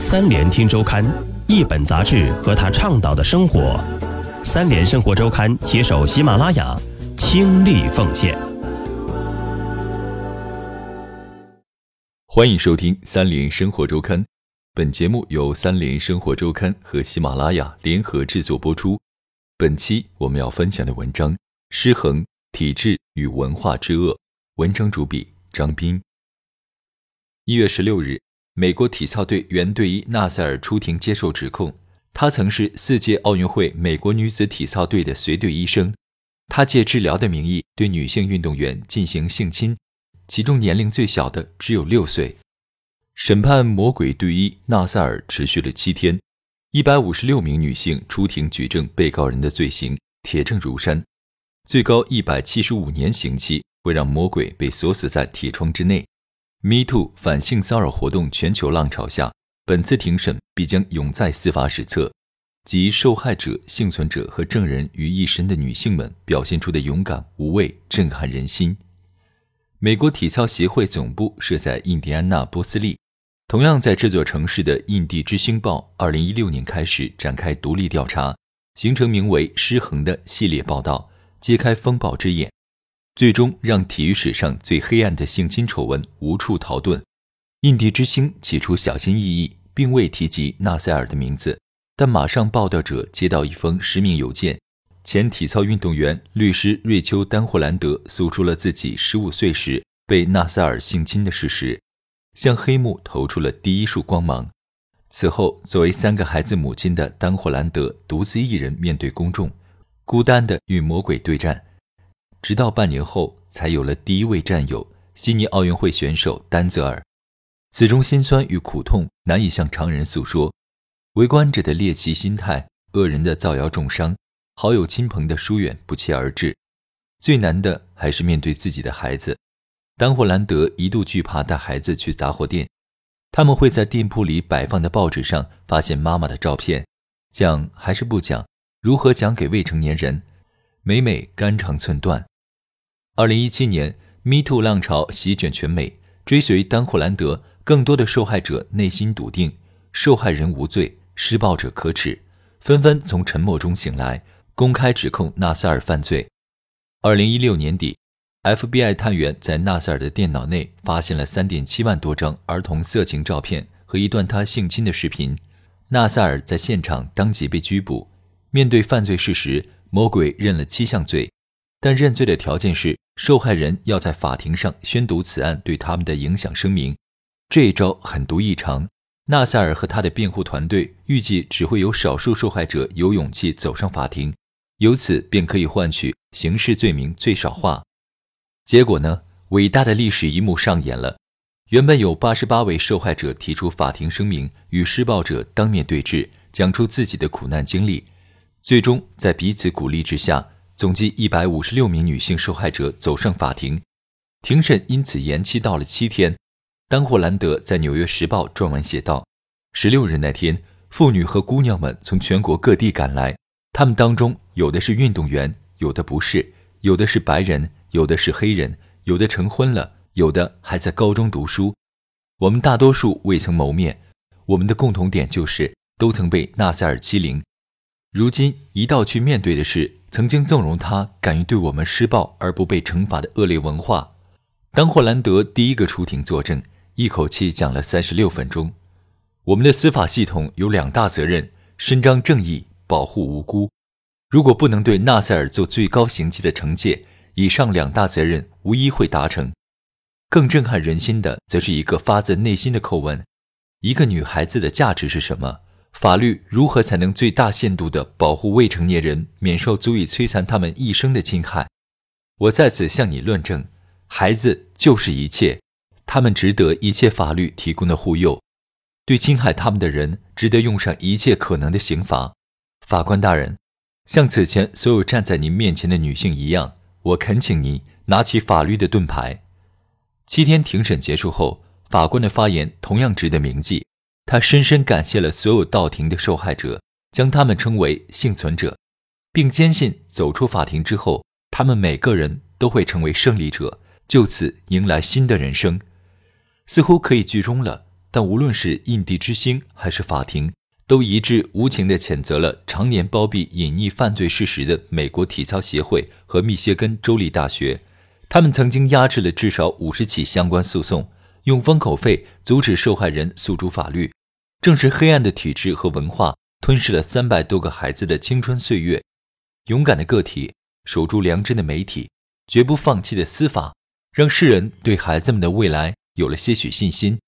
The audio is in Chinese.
三联听周刊，一本杂志和他倡导的生活。三联生活周刊携手喜马拉雅，倾力奉献。欢迎收听三联生活周刊。本节目由三联生活周刊和喜马拉雅联合制作播出。本期我们要分享的文章《失衡：体制与文化之恶》，文章主笔张斌。一月十六日。美国体操队原队医纳赛尔出庭接受指控，他曾是四届奥运会美国女子体操队的随队医生，他借治疗的名义对女性运动员进行性侵，其中年龄最小的只有六岁。审判“魔鬼队医”纳赛尔持续了七天，一百五十六名女性出庭举证被告人的罪行，铁证如山，最高一百七十五年刑期会让魔鬼被锁死在铁窗之内。Me Too 反性骚扰活动全球浪潮下，本次庭审必将永载司法史册。集受害者、幸存者和证人于一身的女性们表现出的勇敢、无畏，震撼人心。美国体操协会总部设在印第安纳波斯利，同样在这座城市的《印第之星报》2016年开始展开独立调查，形成名为“失衡”的系列报道，揭开风暴之眼。最终让体育史上最黑暗的性侵丑闻无处逃遁。印地之星起初小心翼翼，并未提及纳赛尔的名字，但马上报道者接到一封实名邮件，前体操运动员、律师瑞秋·丹霍兰德诉出了自己十五岁时被纳赛尔性侵的事实，向黑幕投出了第一束光芒。此后，作为三个孩子母亲的丹霍兰德独自一人面对公众，孤单地与魔鬼对战。直到半年后，才有了第一位战友——悉尼奥运会选手丹泽尔。此中辛酸与苦痛难以向常人诉说，围观者的猎奇心态、恶人的造谣重伤、好友亲朋的疏远不期而至。最难的还是面对自己的孩子。丹霍兰德一度惧怕带孩子去杂货店，他们会在店铺里摆放的报纸上发现妈妈的照片，讲还是不讲？如何讲给未成年人？每每肝肠寸断。二零一七年，Me Too 浪潮席卷全美，追随丹霍兰德，更多的受害者内心笃定，受害人无罪，施暴者可耻，纷纷从沉默中醒来，公开指控纳赛尔犯罪。二零一六年底，FBI 探员在纳赛尔的电脑内发现了三点七万多张儿童色情照片和一段他性侵的视频，纳赛尔在现场当即被拘捕。面对犯罪事实，魔鬼认了七项罪。但认罪的条件是受害人要在法庭上宣读此案对他们的影响声明。这一招狠毒异常。纳赛尔和他的辩护团队预计只会有少数受害者有勇气走上法庭，由此便可以换取刑事罪名最少化。结果呢？伟大的历史一幕上演了。原本有八十八位受害者提出法庭声明，与施暴者当面对质，讲出自己的苦难经历。最终在彼此鼓励之下。总计一百五十六名女性受害者走上法庭，庭审因此延期到了七天。丹霍兰德在《纽约时报》撰文写道：“十六日那天，妇女和姑娘们从全国各地赶来，她们当中有的是运动员，有的不是，有的是白人，有的是黑人，有的成婚了，有的还在高中读书。我们大多数未曾谋面，我们的共同点就是都曾被纳赛尔欺凌。如今一道去面对的是。”曾经纵容他敢于对我们施暴而不被惩罚的恶劣文化。当霍兰德第一个出庭作证，一口气讲了三十六分钟。我们的司法系统有两大责任：伸张正义，保护无辜。如果不能对纳赛尔做最高刑期的惩戒，以上两大责任无一会达成。更震撼人心的，则是一个发自内心的叩问：一个女孩子的价值是什么？法律如何才能最大限度地保护未成年人免受足以摧残他们一生的侵害？我在此向你论证：孩子就是一切，他们值得一切法律提供的护佑。对侵害他们的人，值得用上一切可能的刑罚。法官大人，像此前所有站在您面前的女性一样，我恳请您拿起法律的盾牌。七天庭审结束后，法官的发言同样值得铭记。他深深感谢了所有到庭的受害者，将他们称为幸存者，并坚信走出法庭之后，他们每个人都会成为胜利者，就此迎来新的人生。似乎可以剧终了，但无论是印地之星还是法庭，都一致无情地谴责了常年包庇隐匿犯罪事实的美国体操协会和密歇根州立大学。他们曾经压制了至少五十起相关诉讼，用封口费阻止受害人诉诸法律。正是黑暗的体制和文化吞噬了三百多个孩子的青春岁月。勇敢的个体，守住良知的媒体，绝不放弃的司法，让世人对孩子们的未来有了些许信心。